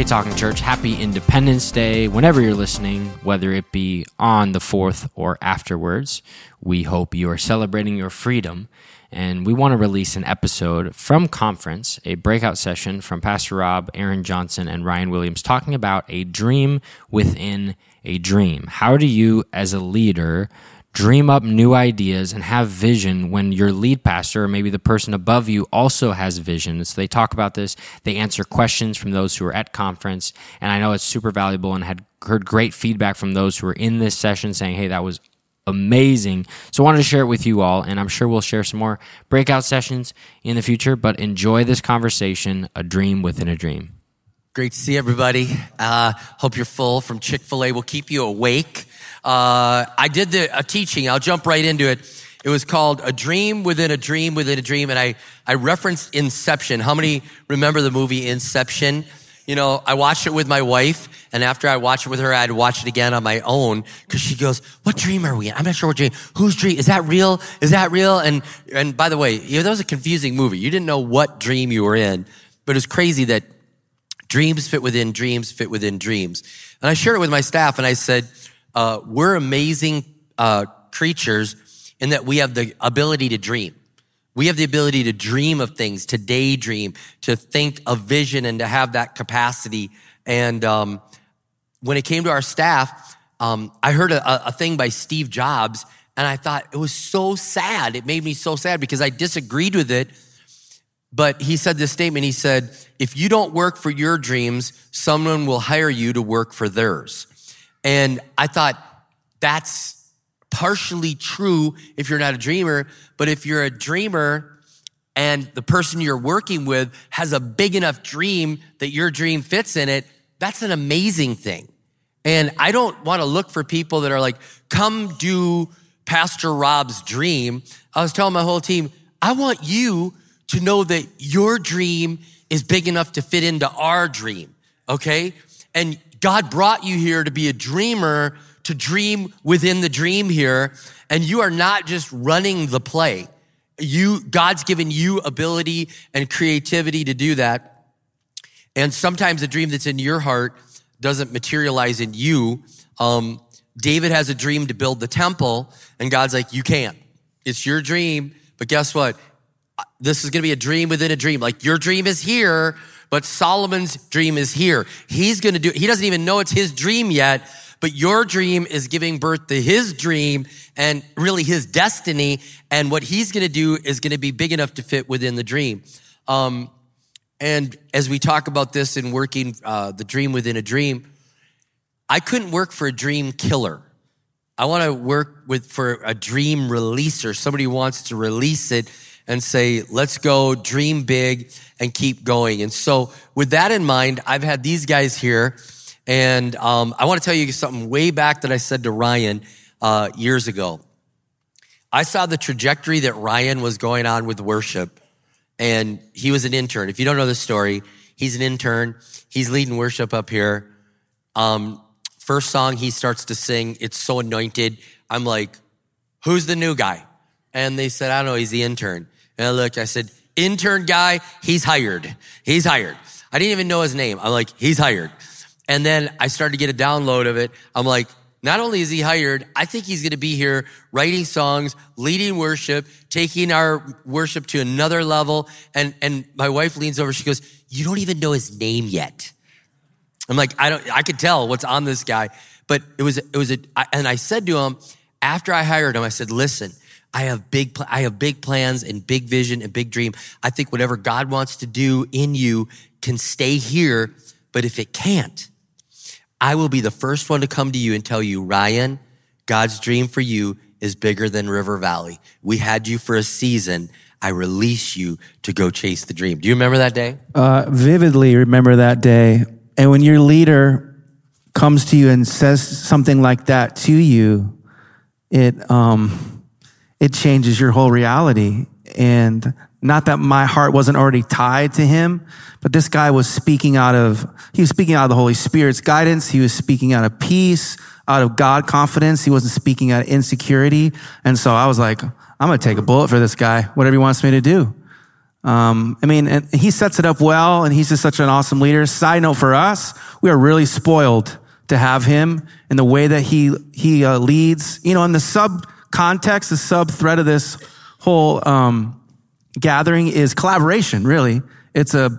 Hey, Talking Church, happy Independence Day whenever you're listening, whether it be on the 4th or afterwards. We hope you are celebrating your freedom. And we want to release an episode from conference, a breakout session from Pastor Rob, Aaron Johnson, and Ryan Williams talking about a dream within a dream. How do you, as a leader, dream up new ideas and have vision when your lead pastor or maybe the person above you also has vision. So they talk about this. They answer questions from those who are at conference. And I know it's super valuable and had heard great feedback from those who were in this session saying, Hey, that was amazing. So I wanted to share it with you all. And I'm sure we'll share some more breakout sessions in the future, but enjoy this conversation, a dream within a dream. Great to see everybody. Uh, hope you're full from Chick fil A. We'll keep you awake. Uh, I did the, a teaching. I'll jump right into it. It was called A Dream Within a Dream Within a Dream. And I, I referenced Inception. How many remember the movie Inception? You know, I watched it with my wife, and after I watched it with her, I'd watch it again on my own because she goes, "What dream are we in? I'm not sure what dream. Whose dream is that? Real? Is that real?" And and by the way, you know, that was a confusing movie. You didn't know what dream you were in, but it's crazy that dreams fit within dreams fit within dreams. And I shared it with my staff, and I said, uh, we're amazing uh, creatures in that we have the ability to dream. We have the ability to dream of things, to daydream, to think of vision, and to have that capacity. And um, when it came to our staff, um, I heard a, a thing by Steve Jobs, and I thought it was so sad. It made me so sad because I disagreed with it. But he said this statement. He said, if you don't work for your dreams, someone will hire you to work for theirs. And I thought that's partially true if you're not a dreamer, but if you're a dreamer and the person you're working with has a big enough dream that your dream fits in it, that's an amazing thing. And I don't want to look for people that are like, come do Pastor Rob's dream. I was telling my whole team, I want you to know that your dream is big enough to fit into our dream. Okay. And God brought you here to be a dreamer, to dream within the dream here. And you are not just running the play. You, God's given you ability and creativity to do that. And sometimes a dream that's in your heart doesn't materialize in you. Um, David has a dream to build the temple, and God's like, You can't. It's your dream. But guess what? This is going to be a dream within a dream. Like your dream is here, but Solomon's dream is here. He's going to do, he doesn't even know it's his dream yet, but your dream is giving birth to his dream and really his destiny. And what he's going to do is going to be big enough to fit within the dream. Um, and as we talk about this in working uh, the dream within a dream, I couldn't work for a dream killer. I want to work with for a dream releaser, somebody who wants to release it and say, let's go dream big and keep going. And so with that in mind, I've had these guys here and um, I want to tell you something way back that I said to Ryan uh, years ago. I saw the trajectory that Ryan was going on with worship and he was an intern. If you don't know the story, he's an intern. He's leading worship up here. Um, first song he starts to sing, it's so anointed. I'm like, who's the new guy? And they said, I don't know, he's the intern. And I looked, I said, intern guy, he's hired. He's hired. I didn't even know his name. I'm like, he's hired. And then I started to get a download of it. I'm like, not only is he hired, I think he's going to be here writing songs, leading worship, taking our worship to another level. And, and my wife leans over. She goes, you don't even know his name yet. I'm like, I don't, I could tell what's on this guy, but it was, it was a, and I said to him after I hired him, I said, listen, I have big, I have big plans and big vision and big dream. I think whatever God wants to do in you can stay here. But if it can't, I will be the first one to come to you and tell you, Ryan, God's dream for you is bigger than River Valley. We had you for a season. I release you to go chase the dream. Do you remember that day? Uh, vividly remember that day. And when your leader comes to you and says something like that to you, it, um, it changes your whole reality. And not that my heart wasn't already tied to him, but this guy was speaking out of, he was speaking out of the Holy Spirit's guidance. He was speaking out of peace, out of God confidence. He wasn't speaking out of insecurity. And so I was like, I'm going to take a bullet for this guy, whatever he wants me to do. Um, I mean, and he sets it up well, and he's just such an awesome leader. Side note for us, we are really spoiled to have him in the way that he he uh, leads. You know, in the sub context, the sub thread of this whole um, gathering is collaboration. Really, it's a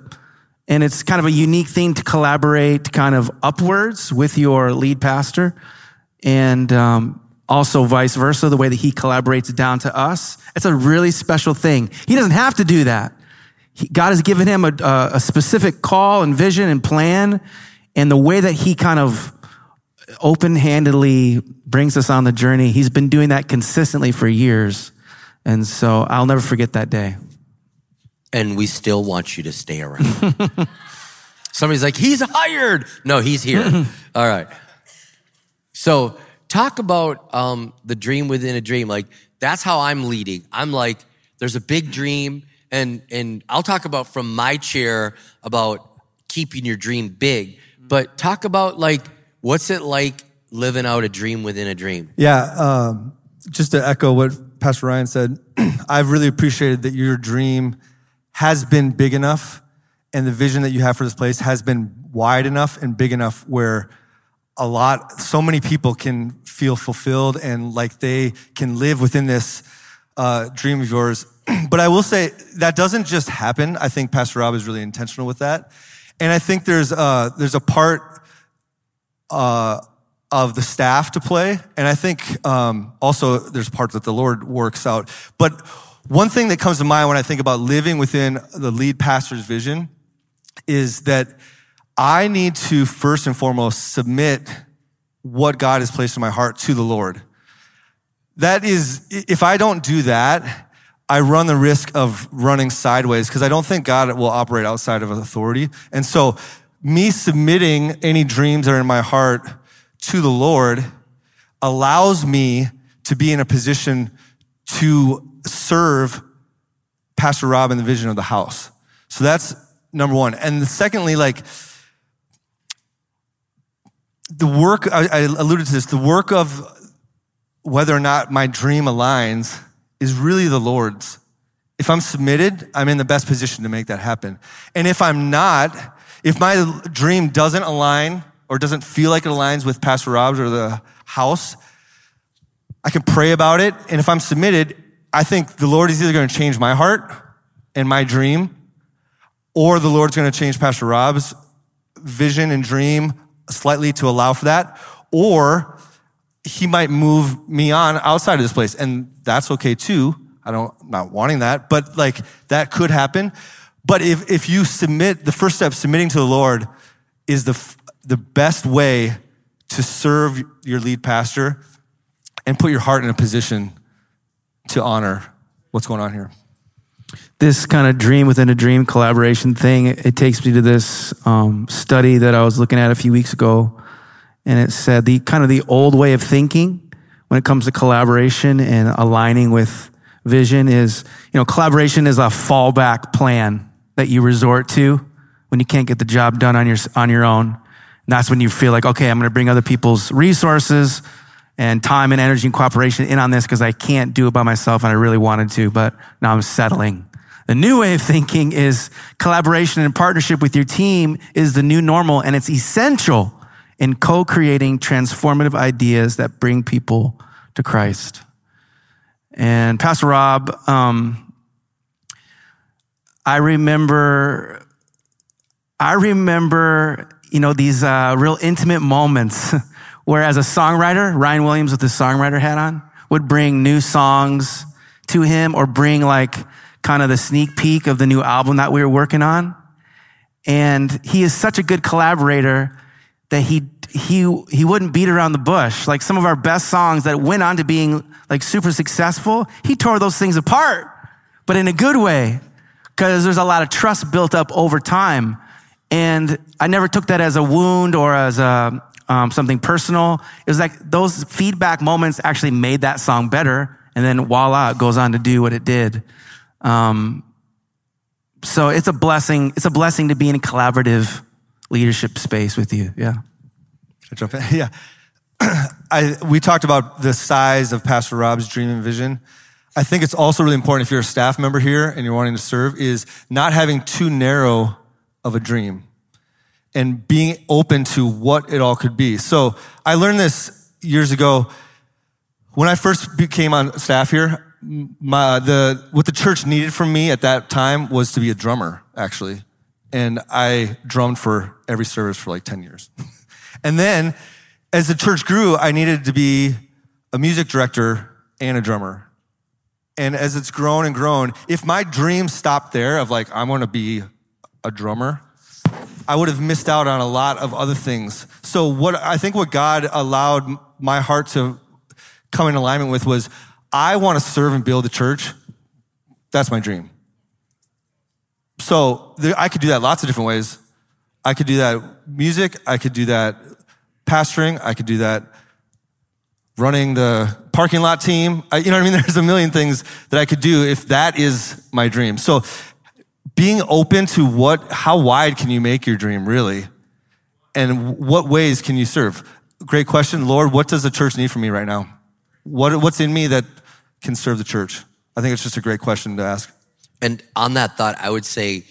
and it's kind of a unique thing to collaborate kind of upwards with your lead pastor, and um, also vice versa, the way that he collaborates down to us. It's a really special thing. He doesn't have to do that. God has given him a, a specific call and vision and plan, and the way that he kind of open handedly brings us on the journey. He's been doing that consistently for years. And so I'll never forget that day. And we still want you to stay around. Somebody's like, he's hired. No, he's here. All right. So talk about um, the dream within a dream. Like that's how I'm leading. I'm like, there's a big dream, and and I'll talk about from my chair about keeping your dream big. But talk about like what's it like living out a dream within a dream. Yeah, um, just to echo what Pastor Ryan said, I've really appreciated that your dream has been big enough, and the vision that you have for this place has been wide enough and big enough where a lot, so many people can feel fulfilled and like they can live within this uh, dream of yours. but I will say that doesn't just happen. I think Pastor Rob is really intentional with that, and I think there's uh, there's a part uh, of the staff to play, and I think um, also there's parts that the Lord works out. But one thing that comes to mind when I think about living within the lead pastor's vision is that I need to first and foremost submit what God has placed in my heart to the Lord. That is, if I don't do that, I run the risk of running sideways because I don't think God will operate outside of authority. And so, me submitting any dreams that are in my heart to the Lord allows me to be in a position to serve Pastor Rob in the vision of the house. So that's number one. And secondly, like, the work, I, I alluded to this, the work of whether or not my dream aligns is really the Lord's. If I'm submitted, I'm in the best position to make that happen. And if I'm not, if my dream doesn't align or doesn't feel like it aligns with Pastor Rob's or the house, I can pray about it. And if I'm submitted, I think the Lord is either going to change my heart and my dream, or the Lord's going to change Pastor Rob's vision and dream slightly to allow for that, or he might move me on outside of this place. And that's okay too. I don't, I'm not wanting that, but like that could happen. But if, if you submit, the first step, submitting to the Lord is the, the best way to serve your lead pastor and put your heart in a position to honor what's going on here. This kind of dream within a dream collaboration thing, it takes me to this um, study that I was looking at a few weeks ago. And it said the kind of the old way of thinking when it comes to collaboration and aligning with vision is, you know, collaboration is a fallback plan that you resort to when you can't get the job done on your, on your own. And that's when you feel like, okay, I'm going to bring other people's resources and time and energy and cooperation in on this because I can't do it by myself and I really wanted to, but now I'm settling. The new way of thinking is collaboration and partnership with your team is the new normal and it's essential in co-creating transformative ideas that bring people to Christ. And Pastor Rob, um, I remember, I remember, you know, these uh, real intimate moments where, as a songwriter, Ryan Williams with his songwriter hat on would bring new songs to him or bring like kind of the sneak peek of the new album that we were working on. And he is such a good collaborator that he he he wouldn't beat around the bush. Like some of our best songs that went on to being like super successful, he tore those things apart, but in a good way, because there's a lot of trust built up over time. And I never took that as a wound or as a um, something personal. It was like those feedback moments actually made that song better, and then voila, it goes on to do what it did. Um, so it's a blessing. It's a blessing to be in a collaborative leadership space with you. Yeah. I jump in? Yeah. I, we talked about the size of Pastor Rob's dream and vision. I think it's also really important if you're a staff member here and you're wanting to serve is not having too narrow of a dream and being open to what it all could be. So I learned this years ago when I first became on staff here. My, the, what the church needed from me at that time was to be a drummer, actually. And I drummed for every service for like 10 years. and then as the church grew, I needed to be a music director and a drummer. And as it's grown and grown, if my dream stopped there of like, I'm going to be a drummer, I would have missed out on a lot of other things. So what I think what God allowed my heart to come in alignment with was, I want to serve and build a church. That's my dream. So there, I could do that lots of different ways. I could do that music. I could do that pastoring. I could do that running the parking lot team. I, you know what I mean? There's a million things that I could do if that is my dream. So being open to what, how wide can you make your dream really? And what ways can you serve? Great question. Lord, what does the church need from me right now? What, what's in me that can serve the church? I think it's just a great question to ask. And on that thought, I would say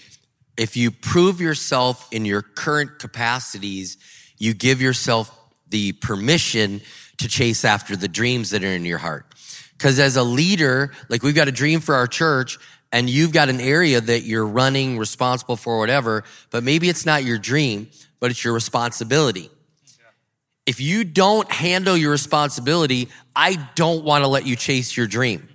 if you prove yourself in your current capacities, you give yourself the permission to chase after the dreams that are in your heart. Because as a leader, like we've got a dream for our church, and you've got an area that you're running, responsible for, whatever, but maybe it's not your dream, but it's your responsibility. If you don't handle your responsibility, I don't want to let you chase your dream.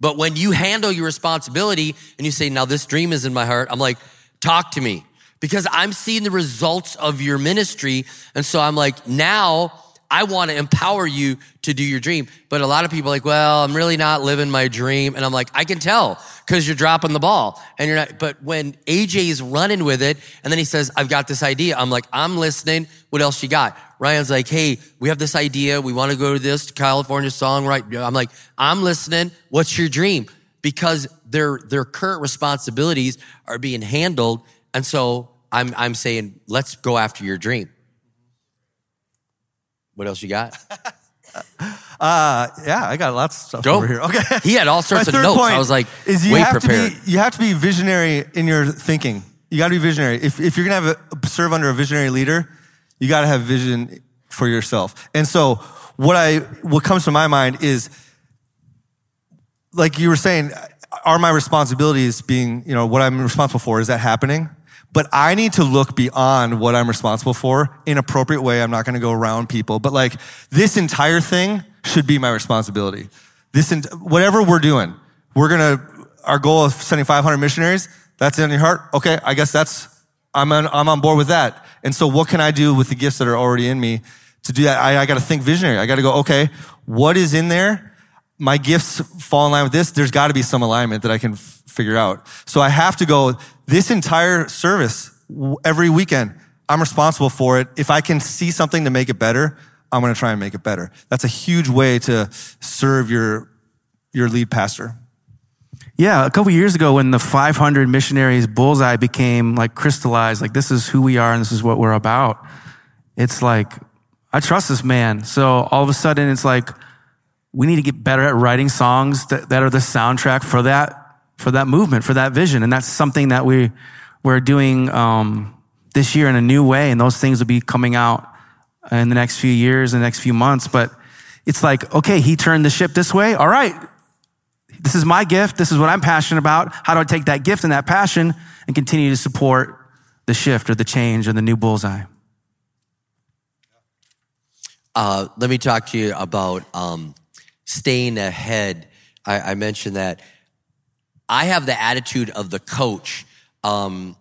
But when you handle your responsibility and you say, now this dream is in my heart, I'm like, talk to me because I'm seeing the results of your ministry. And so I'm like, now I want to empower you to do your dream. But a lot of people like, well, I'm really not living my dream. And I'm like, I can tell because you're dropping the ball and you're not. But when AJ is running with it and then he says, I've got this idea. I'm like, I'm listening. What else you got? Ryan's like, Hey, we have this idea. We want to go to this California song, right? I'm like, I'm listening. What's your dream? Because their, their current responsibilities are being handled. And so I'm, I'm saying, let's go after your dream. What else you got? Uh, yeah, I got lots of stuff Dope. over here. Okay. He had all sorts of notes. I was like, is you way have prepared. To be, you have to be visionary in your thinking. You got to be visionary. If, if you're going to have a, serve under a visionary leader, you got to have vision for yourself. And so what I, what comes to my mind is, like you were saying, are my responsibilities being, you know, what I'm responsible for, is that happening? But I need to look beyond what I'm responsible for in appropriate way. I'm not going to go around people, but like this entire thing should be my responsibility. This, ent- whatever we're doing, we're going to, our goal of sending 500 missionaries, that's in your heart. Okay. I guess that's, I'm on, I'm on board with that. And so what can I do with the gifts that are already in me to do that? I, I got to think visionary. I got to go, okay, what is in there? My gifts fall in line with this. There's got to be some alignment that I can f- figure out. So I have to go, this entire service every weekend, I'm responsible for it. If I can see something to make it better, I'm going to try and make it better. That's a huge way to serve your, your lead pastor. Yeah, a couple years ago when the 500 missionaries bullseye became like crystallized, like this is who we are and this is what we're about. It's like, I trust this man. So all of a sudden it's like, we need to get better at writing songs that, that are the soundtrack for that, for that movement, for that vision. And that's something that we, we're doing, um, this year in a new way. And those things will be coming out in the next few years, in the next few months. But it's like, okay, he turned the ship this way. All right. This is my gift. This is what I'm passionate about. How do I take that gift and that passion and continue to support the shift or the change or the new bullseye? Uh, let me talk to you about um, staying ahead. I, I mentioned that I have the attitude of the coach. Um,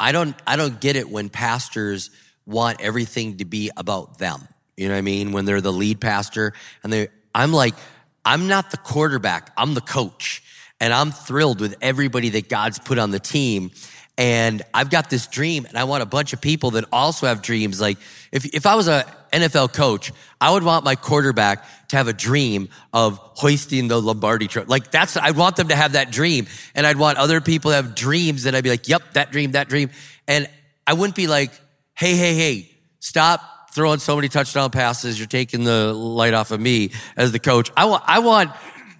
I don't I don't get it when pastors want everything to be about them. You know what I mean? When they're the lead pastor and they I'm like, I'm not the quarterback, I'm the coach. And I'm thrilled with everybody that God's put on the team. And I've got this dream and I want a bunch of people that also have dreams. Like if, if I was a NFL coach, I would want my quarterback to have a dream of hoisting the Lombardi trophy. Like that's, I want them to have that dream. And I'd want other people to have dreams and I'd be like, yep, that dream, that dream. And I wouldn't be like, hey, hey, hey, stop throwing so many touchdown passes. You're taking the light off of me as the coach. I want, I want,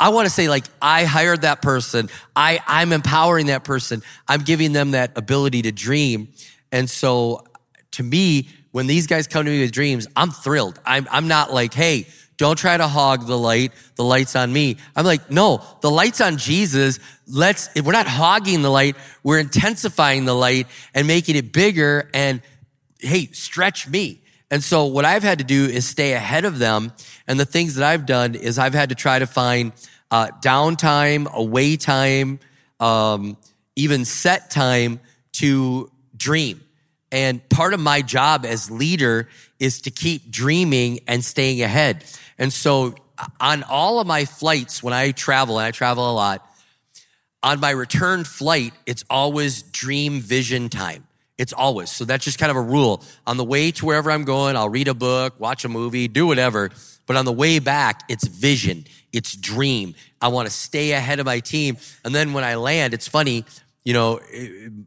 I want to say like, I hired that person. I, I'm empowering that person. I'm giving them that ability to dream. And so to me, when these guys come to me with dreams, I'm thrilled. I'm, I'm not like, hey, don't try to hog the light. The light's on me. I'm like, no, the light's on Jesus. Let's, if we're not hogging the light, we're intensifying the light and making it bigger and hey, stretch me. And so what I've had to do is stay ahead of them. And the things that I've done is I've had to try to find uh, downtime, away time, um, even set time to dream. And part of my job as leader is to keep dreaming and staying ahead. And so on all of my flights, when I travel, and I travel a lot, on my return flight, it's always dream vision time. It's always. So that's just kind of a rule. On the way to wherever I'm going, I'll read a book, watch a movie, do whatever. But on the way back, it's vision, it's dream. I want to stay ahead of my team. And then when I land, it's funny, you know,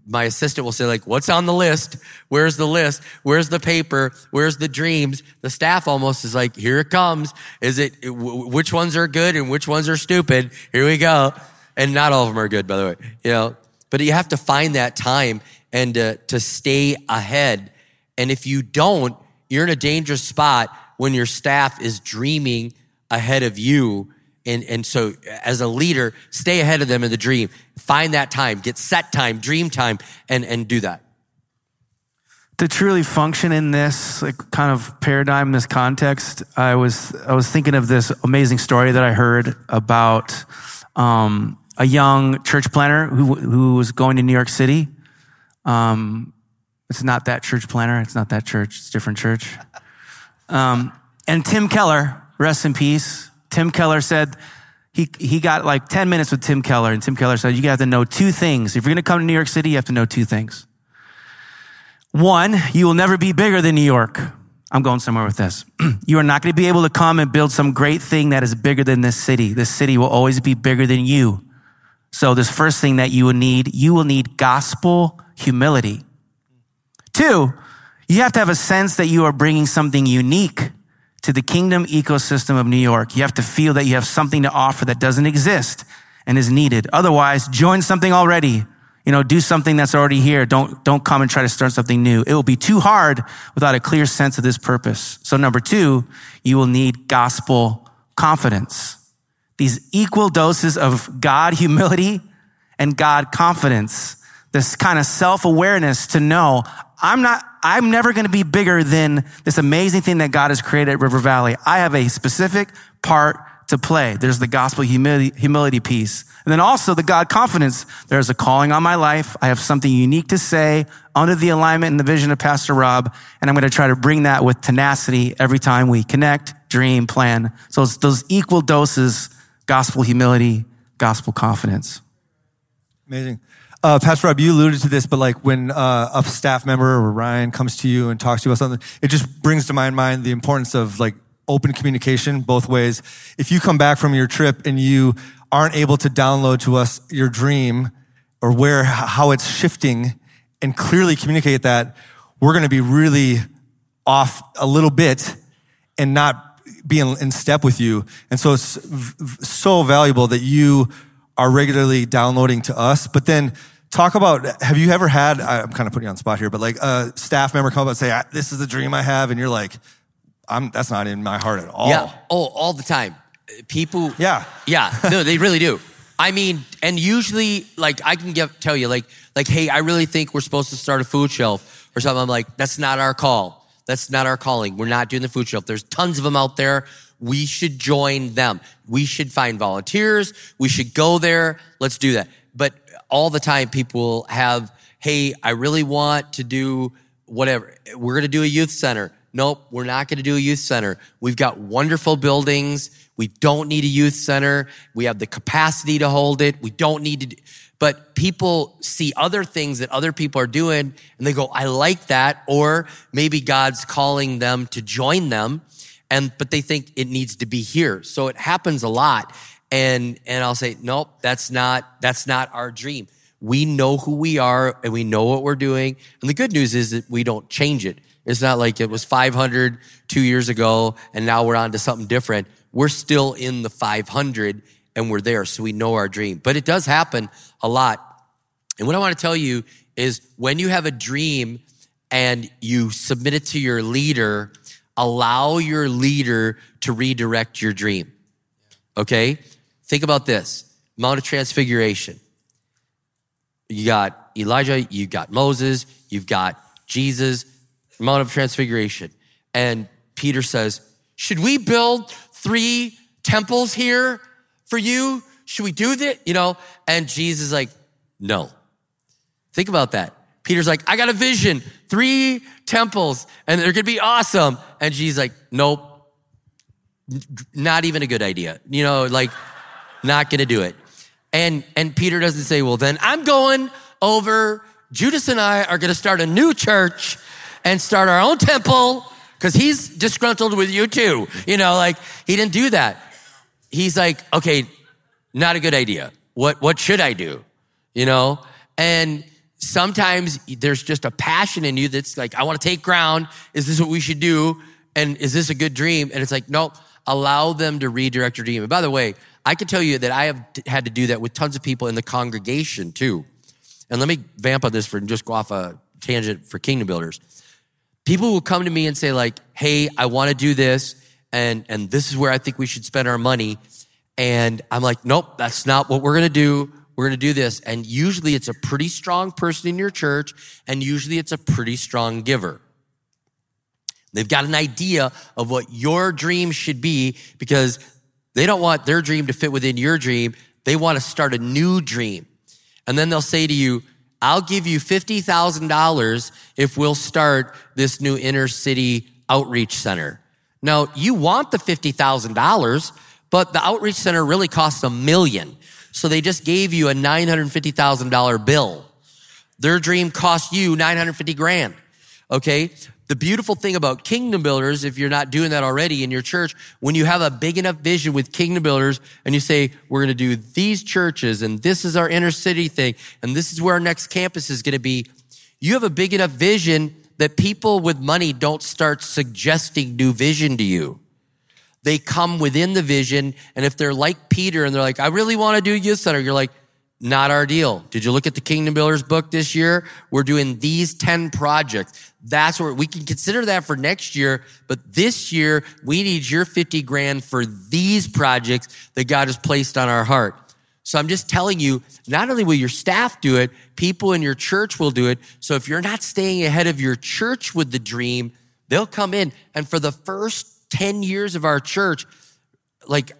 my assistant will say like, what's on the list? Where's the list? Where's the paper? Where's the dreams? The staff almost is like, here it comes. Is it, which ones are good and which ones are stupid? Here we go. And not all of them are good, by the way, you know, but you have to find that time and uh, to stay ahead. And if you don't, you're in a dangerous spot when your staff is dreaming ahead of you. And, and so as a leader, stay ahead of them in the dream. Find that time, get set time, dream time, and, and do that. To truly function in this like, kind of paradigm, this context, I was, I was thinking of this amazing story that I heard about um, a young church planter who, who was going to New York City um, it's not that church planter. It's not that church. It's different church. Um, and Tim Keller, rest in peace. Tim Keller said he, he got like 10 minutes with Tim Keller. And Tim Keller said, you have to know two things. If you're going to come to New York City, you have to know two things. One, you will never be bigger than New York. I'm going somewhere with this. you are not going to be able to come and build some great thing that is bigger than this city. This city will always be bigger than you. So this first thing that you will need, you will need gospel humility. Two, you have to have a sense that you are bringing something unique to the kingdom ecosystem of New York. You have to feel that you have something to offer that doesn't exist and is needed. Otherwise, join something already. You know, do something that's already here. Don't, don't come and try to start something new. It will be too hard without a clear sense of this purpose. So number two, you will need gospel confidence. These equal doses of God humility and God confidence this kind of self-awareness to know I'm not, I'm never going to be bigger than this amazing thing that God has created at River Valley. I have a specific part to play. There's the gospel humility, humility piece. And then also the God confidence. There's a calling on my life. I have something unique to say under the alignment and the vision of Pastor Rob. And I'm going to try to bring that with tenacity every time we connect, dream, plan. So it's those equal doses, gospel humility, gospel confidence. Amazing. Uh, Pastor Rob, you alluded to this, but like when uh, a staff member or Ryan comes to you and talks to you about something, it just brings to my mind the importance of like open communication both ways. If you come back from your trip and you aren't able to download to us your dream or where, how it's shifting and clearly communicate that, we're going to be really off a little bit and not be in, in step with you. And so it's v- so valuable that you are regularly downloading to us, but then talk about have you ever had i'm kind of putting you on spot here but like a staff member come up and say this is the dream i have and you're like i'm that's not in my heart at all. Yeah. Oh all the time. People yeah. Yeah. No they really do. I mean and usually like i can get tell you like like hey i really think we're supposed to start a food shelf or something. I'm like that's not our call. That's not our calling. We're not doing the food shelf. There's tons of them out there. We should join them. We should find volunteers. We should go there. Let's do that. But all the time people have, hey, I really want to do whatever. We're going to do a youth center. Nope, we're not going to do a youth center. We've got wonderful buildings. We don't need a youth center. We have the capacity to hold it. We don't need to. Do, but people see other things that other people are doing and they go, I like that. Or maybe God's calling them to join them. And, but they think it needs to be here. So it happens a lot and and I'll say, nope, that's not that's not our dream. We know who we are and we know what we're doing. And the good news is that we don't change it. It's not like it was 500 two years ago and now we're on to something different. We're still in the 500 and we're there. So we know our dream. But it does happen a lot. And what I want to tell you is when you have a dream and you submit it to your leader, allow your leader to redirect your dream. Okay? Think about this Mount of Transfiguration. You got Elijah, you got Moses, you've got Jesus, Mount of Transfiguration. And Peter says, Should we build three temples here for you? Should we do that? You know? And Jesus is like, No. Think about that. Peter's like, I got a vision, three temples, and they're gonna be awesome. And Jesus like, Nope. Not even a good idea. You know, like, not gonna do it. And and Peter doesn't say, Well, then I'm going over. Judas and I are gonna start a new church and start our own temple because he's disgruntled with you too. You know, like he didn't do that. He's like, okay, not a good idea. What, what should I do? You know? And sometimes there's just a passion in you that's like, I want to take ground. Is this what we should do? And is this a good dream? And it's like, nope, allow them to redirect your dream. And by the way, I can tell you that I have had to do that with tons of people in the congregation too. And let me vamp on this for just go off a tangent for kingdom builders people will come to me and say like, Hey, I want to do this. And, and this is where I think we should spend our money. And I'm like, nope, that's not what we're to do. We're to do this. And usually it's a pretty strong person in your church. And usually it's a pretty strong giver. They've got an idea of what your dream should be because they don't want their dream to fit within your dream. They want to start a new dream. And then they'll say to you, I'll give you $50,000 if we'll start this new inner city outreach center. Now, you want the $50,000, but the outreach center really costs a million. So they just gave you a $950,000 bill. Their dream cost you 950 grand. Okay. The beautiful thing about kingdom builders, if you're not doing that already in your church, when you have a big enough vision with kingdom builders and you say, we're going to do these churches and this is our inner city thing and this is where our next campus is going to be, you have a big enough vision that people with money don't start suggesting new vision to you. They come within the vision. And if they're like Peter and they're like, I really want to do youth center, you're like, not our deal. Did you look at the Kingdom Builders book this year? We're doing these 10 projects. That's where we can consider that for next year. But this year, we need your 50 grand for these projects that God has placed on our heart. So I'm just telling you, not only will your staff do it, people in your church will do it. So if you're not staying ahead of your church with the dream, they'll come in. And for the first 10 years of our church, like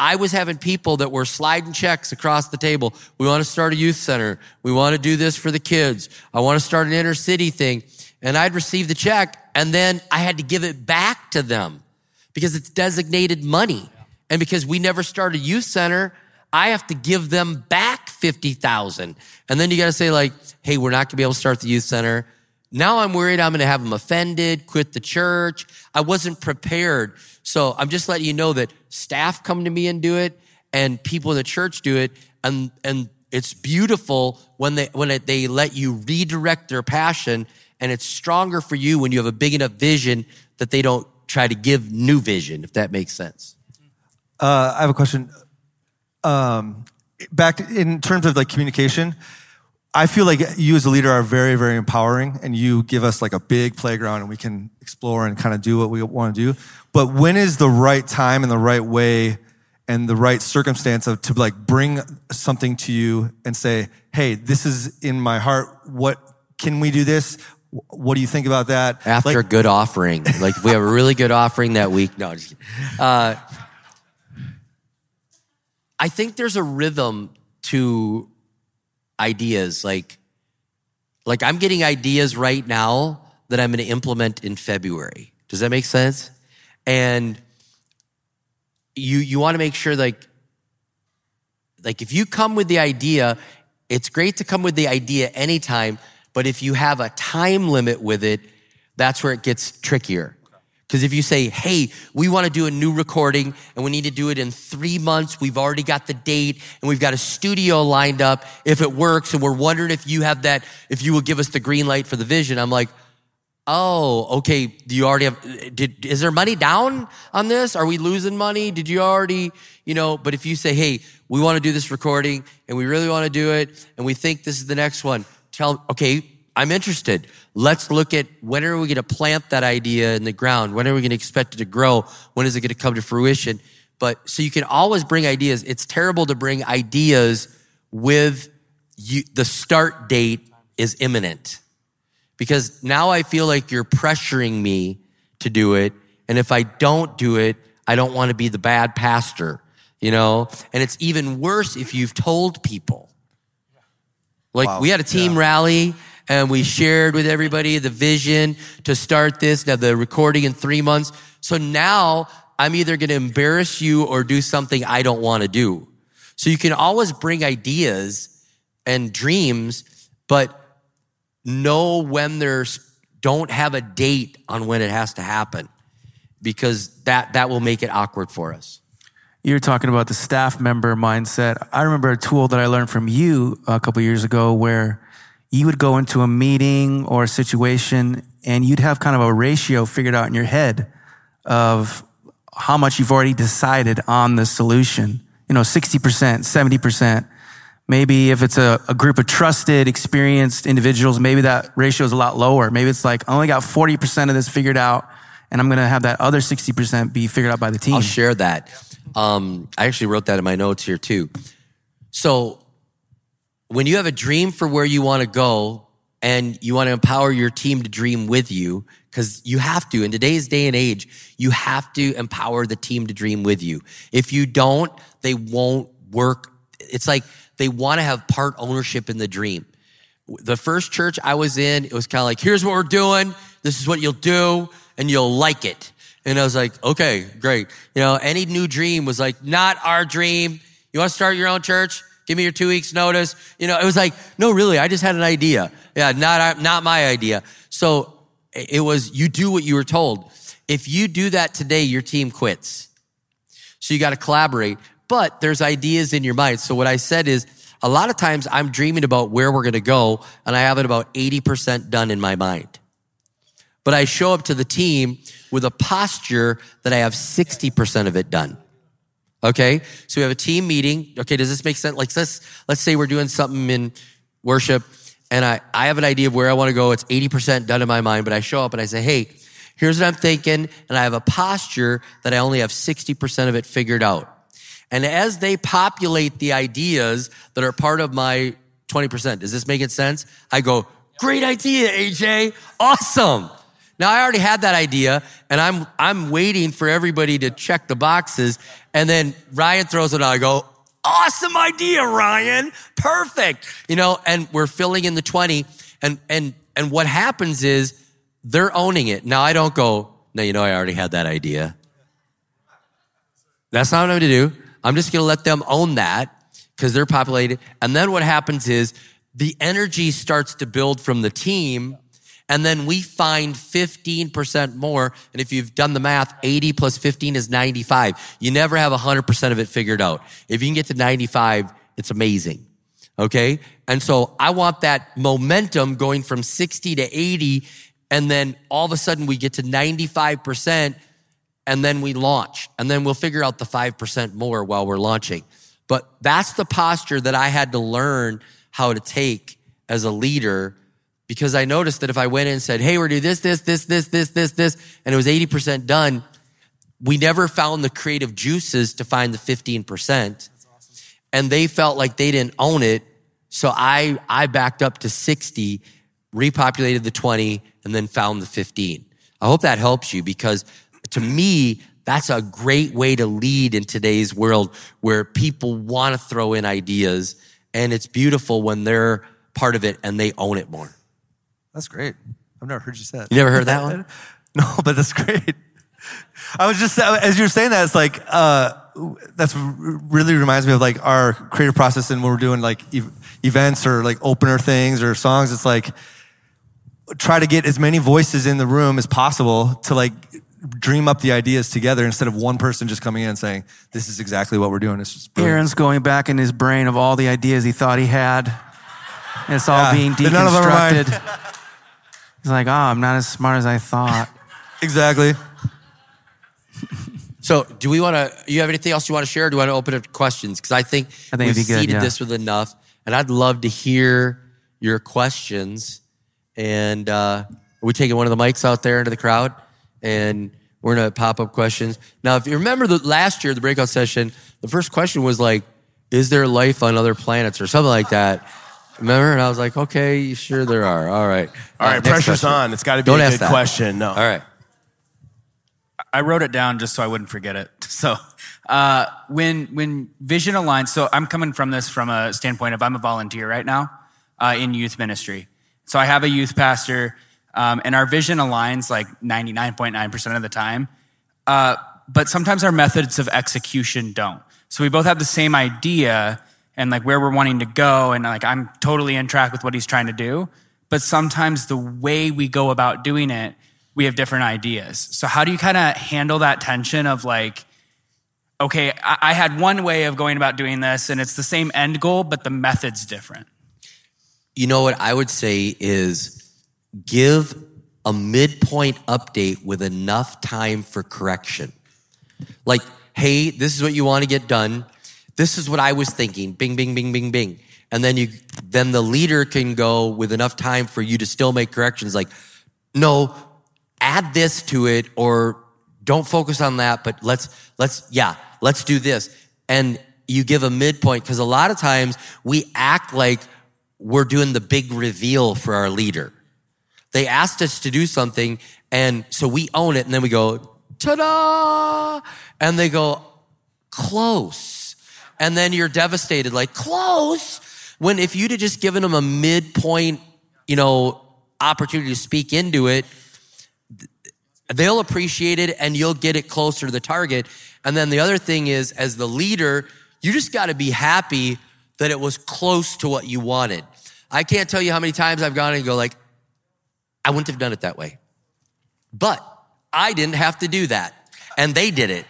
I was having people that were sliding checks across the table. We want to start a youth center. We want to do this for the kids. I want to start an inner city thing. And I'd receive the check and then I had to give it back to them because it's designated money. And because we never started a youth center, I have to give them back 50,000. And then you got to say like, Hey, we're not going to be able to start the youth center. Now I'm worried I'm going to have them offended, quit the church. I wasn't prepared. So I'm just letting you know that staff come to me and do it and people in the church do it. And, and it's beautiful when they, when it, they let you redirect their passion and it's stronger for you when you have a big enough vision that they don't try to give new vision, if that makes sense. Uh, I have a question. Um, back in terms of like communication, I feel like you as a leader are very, very empowering and you give us like a big playground and we can explore and kind of do what we want to do. But when is the right time and the right way and the right circumstance of to like bring something to you and say, Hey, this is in my heart. What can we do this? What do you think about that? After like, a good offering, like we have a really good offering that week. No, just uh, I think there's a rhythm to ideas like like I'm getting ideas right now that I'm going to implement in February. Does that make sense? And you you want to make sure like like if you come with the idea, it's great to come with the idea anytime, but if you have a time limit with it, that's where it gets trickier. Because if you say, hey, we want to do a new recording and we need to do it in three months, we've already got the date and we've got a studio lined up if it works and we're wondering if you have that, if you will give us the green light for the vision. I'm like, Oh, okay. Do you already have, did, is there money down on this? Are we losing money? Did you already, you know, but if you say, hey, we want to do this recording and we really want to do it and we think this is the next one, tell, okay, I'm interested. Let's look at when are we going to plant that idea in the ground? When are we going to expect it to grow? When is it going to come to fruition? But so you can always bring ideas. It's terrible to bring ideas with you, the start date is imminent because now I feel like you're pressuring me to do it. And if I don't do it, I don't want to be the bad pastor, you know? And it's even worse if you've told people. Like Wow. we had a team rally and we shared with everybody the vision to start this, now the recording in three months. So now I'm either going to embarrass you or do something I don't want to do. So you can always bring ideas and dreams, but know when there's, don't have a date on when it has to happen because that, that will make it awkward for us. You're talking about the staff member mindset. I remember a tool that I learned from you a couple years ago where you would go into a meeting or a situation and you'd have kind of a ratio figured out in your head of how much you've already decided on the solution. You know, 60%, 70%. Maybe if it's a, a group of trusted, experienced individuals, maybe that ratio is a lot lower. Maybe it's like, I only got 40% of this figured out and I'm going to have that other 60% be figured out by the team. I'll share that. Um, I actually wrote that in my notes here too. So when you have a dream for where you want to go and you want to empower your team to dream with you, because you have to, in today's day and age, you have to empower the team to dream with you. If you don't, they won't work. It's like they want to have part ownership in the dream. The first church I was in, it was kind of like, here's what we're doing. This is what you'll do and you'll like it. And I was like, okay, great. You know, any new dream was like, not our dream. You want to start your own church? Give me your two weeks notice. You know, it was like, no, really, I just had an idea. Yeah, not, not my idea. So it was, you do what you were told. If you do that today, your team quits. So you got to collaborate, but there's ideas in your mind. So what I said is a lot of times I'm dreaming about where we're going to go and I have it about 80% done in my mind. But I show up to the team with a posture that I have 60% of it done. Okay. So we have a team meeting. Okay. Does this make sense? Like let's, let's say we're doing something in worship and I, I have an idea of where I want to go. It's 80% done in my mind, but I show up and I say, Hey, here's what I'm thinking. And I have a posture that I only have 60% of it figured out. And as they populate the ideas that are part of my 20%, does this make it sense? I go, great idea, AJ. Awesome. Now I already had that idea and I'm, I'm waiting for everybody to check the boxes. And then Ryan throws it out. I go, awesome idea, Ryan. Perfect. You know, and we're filling in the 20 and, and, and what happens is they're owning it. Now I don't go, no, you know, I already had that idea. That's not what I'm going to do. I'm just going to let them own that because they're populated. And then what happens is the energy starts to build from the team. And then we find 15% more. And if you've done the math, 80 plus 15 is 95. You never have 100% of it figured out. If you can get to 95, it's amazing. Okay. And so I want that momentum going from 60 to 80. And then all of a sudden we get to 95% and then we launch and then we'll figure out the 5% more while we're launching. But that's the posture that I had to learn how to take as a leader because I noticed that if I went in and said, Hey, we're doing this, this, this, this, this, this, this, and it was 80% done, we never found the creative juices to find the 15%. And they felt like they didn't own it. So I, I backed up to 60, repopulated the 20, and then found the 15. I hope that helps you because to me, that's a great way to lead in today's world where people want to throw in ideas and it's beautiful when they're part of it and they own it more. That's great. I've never heard you say that. You never heard that one? No, but that's great. I was just as you're saying that, it's like uh, that's really reminds me of like our creative process and when we're doing like ev- events or like opener things or songs. It's like try to get as many voices in the room as possible to like dream up the ideas together instead of one person just coming in and saying, "This is exactly what we're doing." It's just brilliant. Aaron's going back in his brain of all the ideas he thought he had. And it's all Yeah, being but none of them are mine. deconstructed. He's like, oh, I'm not as smart as I thought. Exactly. So, do we want to? You have anything else you want to share? Or do you want to open up questions? Because I think, I think we've be good, seeded yeah. this with enough, and I'd love to hear your questions. And uh, we're taking one of the mics out there into the crowd, and we're gonna pop up questions. Now, if you remember the last year, the breakout session, the first question was like, "Is there life on other planets?" or something like that. Remember? And I was like, "Okay, sure there are. All right, All right, next pressure's question. on. It's got to be Don't a ask good that. question. No. All right. I wrote it down just so I wouldn't forget it. So uh, when when vision aligns, so I'm coming from this from a standpoint of I'm a volunteer right now uh, in youth ministry. So I have a youth pastor, um, and our vision aligns like 99.9% of the time. Uh, but sometimes our methods of execution don't. So we both have the same idea and like where we're wanting to go, and like I'm totally in track with what he's trying to do. But sometimes the way we go about doing it, we have different ideas. So how do you kind of handle that tension of like, okay, I, I had one way of going about doing this, and it's the same end goal, but the method's different. You know what I would say is give a midpoint update with enough time for correction. Like, hey, this is what you want to get done. This is what I was thinking. Bing, bing, bing, bing, bing. And then you, then the leader can go with enough time for you to still make corrections. Like, no, add this to it or don't focus on that, but let's, let's, yeah, let's do this. And you give a midpoint because a lot of times we act like we're doing the big reveal for our leader. They asked us to do something and so we own it and then we go, ta-da! And they go, close. And then you're devastated, like, close. When if you'd have just given them a midpoint, you know, opportunity to speak into it, they'll appreciate it and you'll get it closer to the target. And then the other thing is, as the leader, you just got to be happy that it was close to what you wanted. I can't tell you how many times I've gone and go like, I wouldn't have done it that way. But I didn't have to do that. And they did it.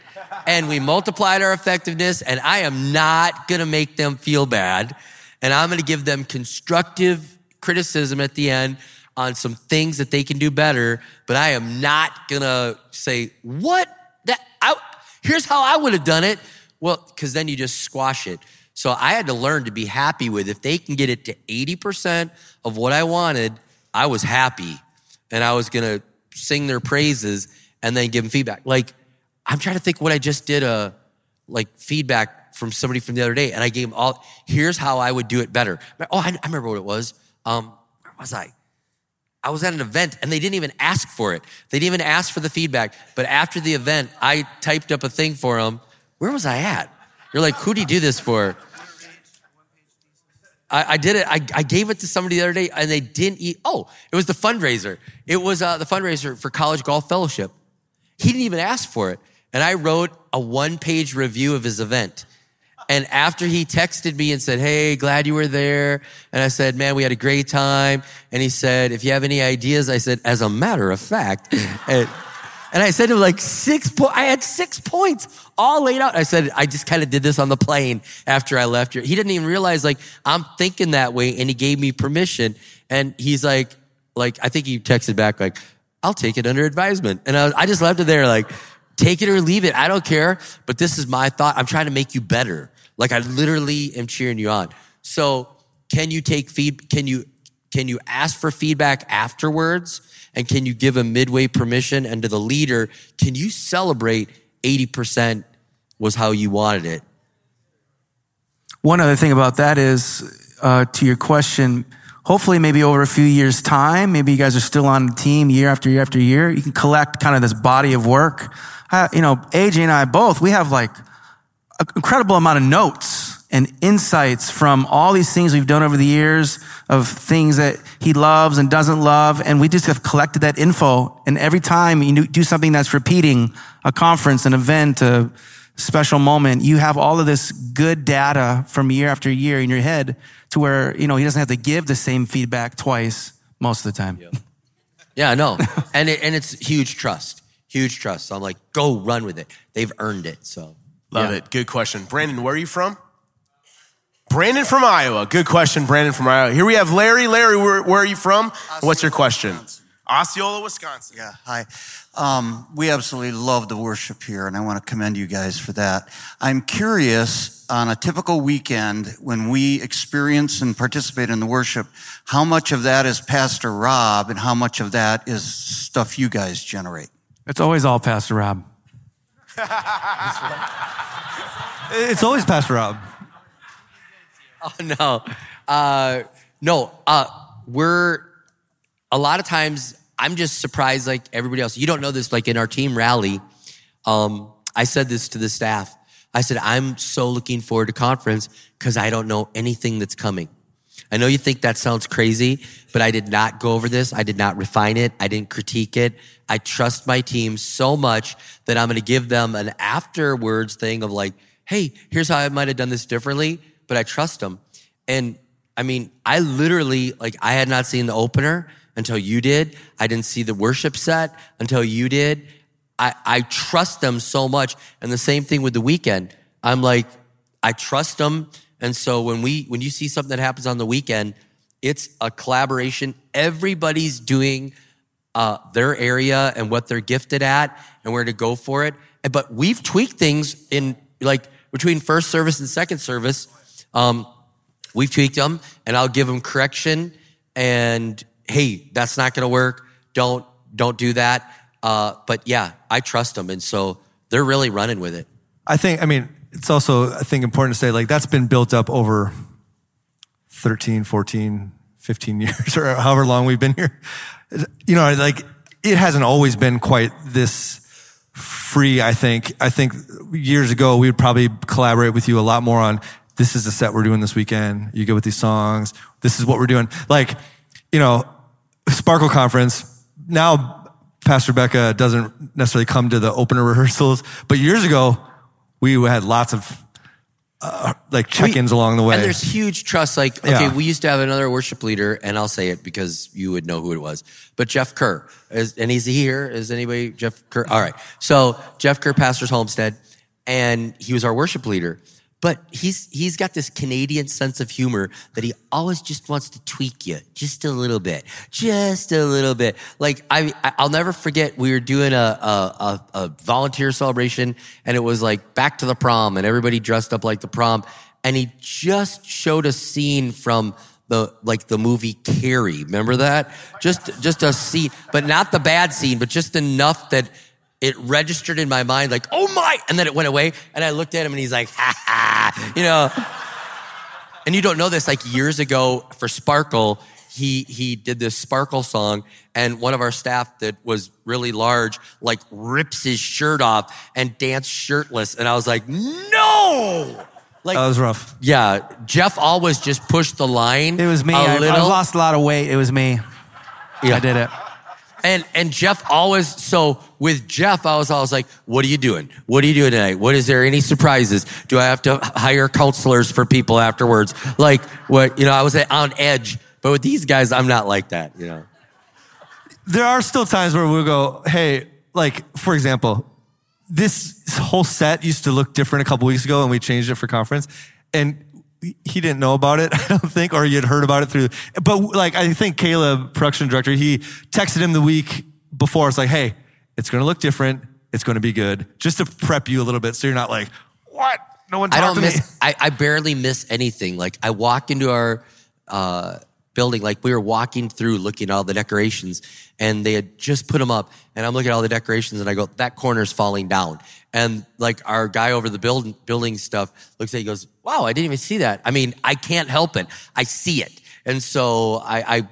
And we multiplied our effectiveness and I am not going to make them feel bad. And I'm going to give them constructive criticism at the end on some things that they can do better. But I am not going to say, what? That, I, here's how I would have done it. Well, because then you just squash it. So I had to learn to be happy with if they can get it to 80% of what I wanted, I was happy. And I was going to sing their praises and then give them feedback. Like, I'm trying to think what I just did, uh, like feedback from somebody from the other day. And I gave them all, here's how I would do it better. Oh, I, I remember what it was. Um, where was I? I was at an event and they didn't even ask for it. They didn't even ask for the feedback. But after the event, I typed up a thing for them. Where was I at? You're like, who do you do this for? I, I did it. I, I gave it to somebody the other day and they didn't eat. Oh, it was the fundraiser. It was uh, the fundraiser for College Golf Fellowship. He didn't even ask for it. And I wrote a one page review of his event. And after he texted me and said, Hey, glad you were there. And I said, Man, we had a great time. And he said, If you have any ideas, I said, As a matter of fact. and, and I said to him, like six po- I had six points all laid out. I said, I just kind of did this on the plane after I left here. He didn't even realize like I'm thinking that way. And he gave me permission. And he's like, like, I think he texted back like, I'll take it under advisement. And I, I just left it there like, take it or leave it. I don't care. But this is my thought. I'm trying to make you better. Like I literally am cheering you on. So can you take feed? Can you, can you ask for feedback afterwards? And can you give a midway permission? And to the leader, can you celebrate 80% was how you wanted it? One other thing about that is, uh, to your question, hopefully maybe over a few years time, maybe you guys are still on the team year after year after year. You can collect kind of this body of work. You know, AJ and I both, we have like an incredible amount of notes and insights from all these things we've done over the years of things that he loves and doesn't love. And we just have collected that info. And every time you do something that's repeating a conference, an event, a special moment, you have all of this good data from year after year in your head to where, you know, he doesn't have to give the same feedback twice most of the time. Yeah, no. and it, and it's huge trust, huge trust. So I'm like, go run with it. They've earned it. So Love yeah. it. Good question. Brandon, where are you from? Brandon from Iowa. Good question, Brandon from Iowa. Here we have Larry. Larry, where, where are you from? What's your question? Osceola, Wisconsin. Yeah, hi. Um, we absolutely love the worship here, and I want to commend you guys for that. I'm curious on a typical weekend when we experience and participate in the worship, how much of that is Pastor Rob and how much of that is stuff you guys generate? It's always all Pastor Rob. It's always Pastor Rob. Oh no, uh, no. Uh, we're a lot of times. I'm just surprised, like everybody else. You don't know this. Like in our team rally, um, I said this to the staff. I said I'm so looking forward to conference because I don't know anything that's coming. I know you think that sounds crazy, but I did not go over this. I did not refine it. I didn't critique it. I trust my team so much that I'm going to give them an afterwards thing of like, hey, here's how I might have done this differently, but I trust them. And I mean, I literally, like, I had not seen the opener until you did. I didn't see the worship set until you did. I, I trust them so much. And the same thing with the weekend. I'm like, I trust them. And so when we, when you see something that happens on the weekend, it's a collaboration. Everybody's doing uh, their area and what they're gifted at and where to go for it. But we've tweaked things in like between first service and second service. Um, we've tweaked them and I'll give them correction and hey, that's not going to work. Don't, don't do that. Uh, but yeah, I trust them. And so they're really running with it. I think, I mean, it's also, I think, important to say, like, that's been built up over 13, 14, 15 years, or however long we've been here. You know, like, it hasn't always been quite this free, I think. I think years ago, we would probably collaborate with you a lot more on this is the set we're doing this weekend. You go with these songs. This is what we're doing. Like, you know, Sparkle Conference, now Pastor Becca doesn't necessarily come to the opener rehearsals, but years ago, we had lots of uh, like check-ins We- along the way. And there's huge trust. Like, okay, Yeah. we used to have another worship leader, and I'll say it because you would know who it was. But Jeff Kerr, is, and he's here. Is anybody Jeff Kerr? All right. So Jeff Kerr pastors Homestead, and he was our worship leader. But he's he's got this Canadian sense of humor that he always just wants to tweak you just a little bit, just a little bit. Like I, I'll never forget we were doing a, a a a volunteer celebration, and it was like back to the prom, and everybody dressed up like the prom, and he just showed a scene from the like the movie Carrie. Remember that? Oh, just just a scene, but not the bad scene, but just enough that it registered in my mind like, oh my, and then it went away. And I looked at him and he's like, ha ha, you know. And you don't know this, like years ago for Sparkle, he he did this Sparkle song, and one of our staff that was really large, like rips his shirt off and danced shirtless. And I was like, no! Like that was rough. yeah, Jeff always just pushed the line. It was me. a I, lost a lot of weight. It was me. Yeah. I did it. And and Jeff always so with Jeff, I was always like, "What are you doing? What are you doing tonight? What is there any surprises? Do I have to hire counselors for people afterwards? Like what? You know, I was on edge, but with these guys, I'm not like that. You know, there are still times where we'll go, hey, like, for example, this whole set used to look different a couple weeks ago and we changed it for conference. And he didn't know about it, I don't think, or he had heard about it through, but like, I think Caleb, production director, he texted him the week before. It's like, hey, it's going to look different. It's going to be good. Just to prep you a little bit. So you're not like, what? No one I don't miss. I, I barely miss anything. Like I walk into our uh, building, like we were walking through, looking at all the decorations, and they had just put them up, and I'm looking at all the decorations, and I go, that corner's falling down, and like our guy over the building building stuff looks at, it, he goes, wow, I didn't even see that. I mean, I can't help it. I see it, and so I. I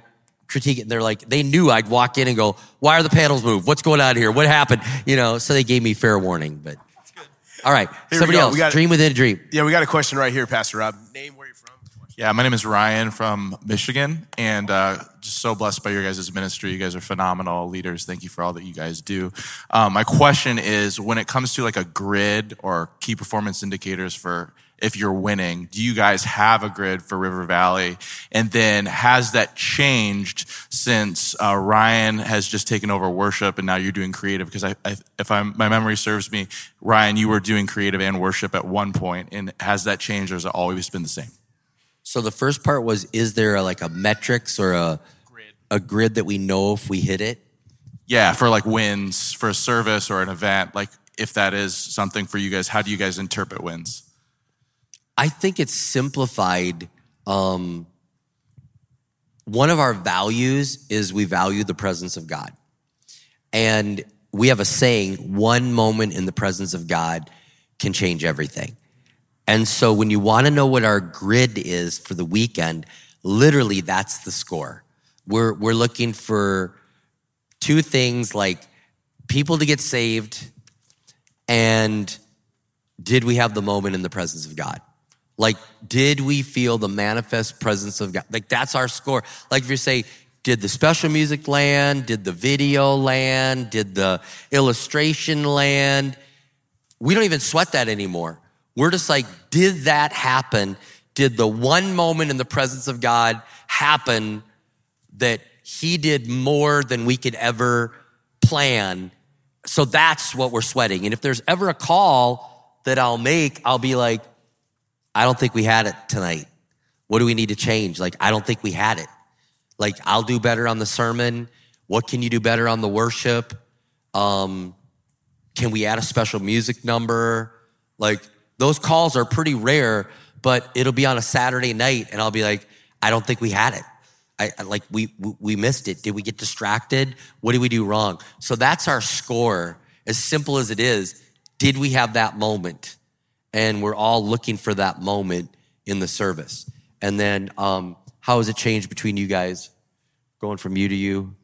critique it and they're like they knew I'd walk in and go why are the panels moved what's going on here what happened you know so they gave me fair warning but all right Here somebody else We got- dream within a dream Yeah, we got a question right here, Pastor Rob. Name, where you from? Yeah, my name is Ryan from Michigan, and uh, just so blessed by your guys' ministry. You guys are phenomenal leaders. Thank you for all that you guys do. Um, my question is, when it comes to like a grid or key performance indicators for if you're winning, do you guys have a grid for River Valley? And then has that changed since uh, Ryan has just taken over worship and now you're doing creative? Because I, I, if I'm, my memory serves me, Ryan, you were doing creative and worship at one point, and has that changed or has it always been the same? So the first part was, is there a, like a metrics or a grid. a grid that we know if we hit it? yeah, for like wins for a service or an event, like if that is something for you guys, how do you guys interpret wins? I think it's simplified. Um, one of our values is we value the presence of God. And we have a saying one moment in the presence of God can change everything. And so when you want to know what our grid is for the weekend, literally that's the score. We're, we're looking for two things like people to get saved and did we have the moment in the presence of God? Like, did we feel the manifest presence of God? Like, that's our score. Like, if you say, did the special music land? Did the video land? Did the illustration land? We don't even sweat that anymore. We're just like, did that happen? Did the one moment in the presence of God happen that He did more than we could ever plan? So that's what we're sweating. And if there's ever a call that I'll make, I'll be like, I don't think we had it tonight. What do we need to change? Like, I don't think we had it. Like, I'll do better on the sermon. What can you do better on the worship? Um, can we add a special music number? Like, those calls are pretty rare, but it'll be on a Saturday night, and I'll be like, I don't think we had it. I, like we we missed it. Did we get distracted? What did we do wrong? So that's our score. As simple as it is, did we have that moment? and we're all looking for that moment in the service. And then, um, how has it changed between you guys, going from you to you?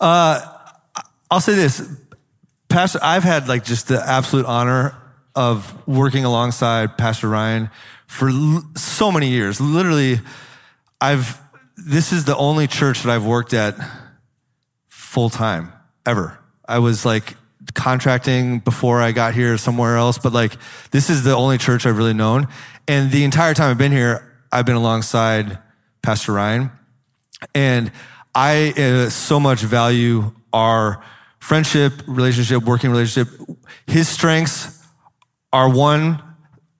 I'll say this, Pastor. I've had like just the absolute honor of working alongside Pastor Ryan for l- so many years. Literally, I've. This is the only church that I've worked at full time ever. I was like contracting before I got here somewhere else, but like this is the only church I've really known. And the entire time I've been here, I've been alongside Pastor Ryan. And I uh, so much value our friendship, relationship, working relationship. His strengths are one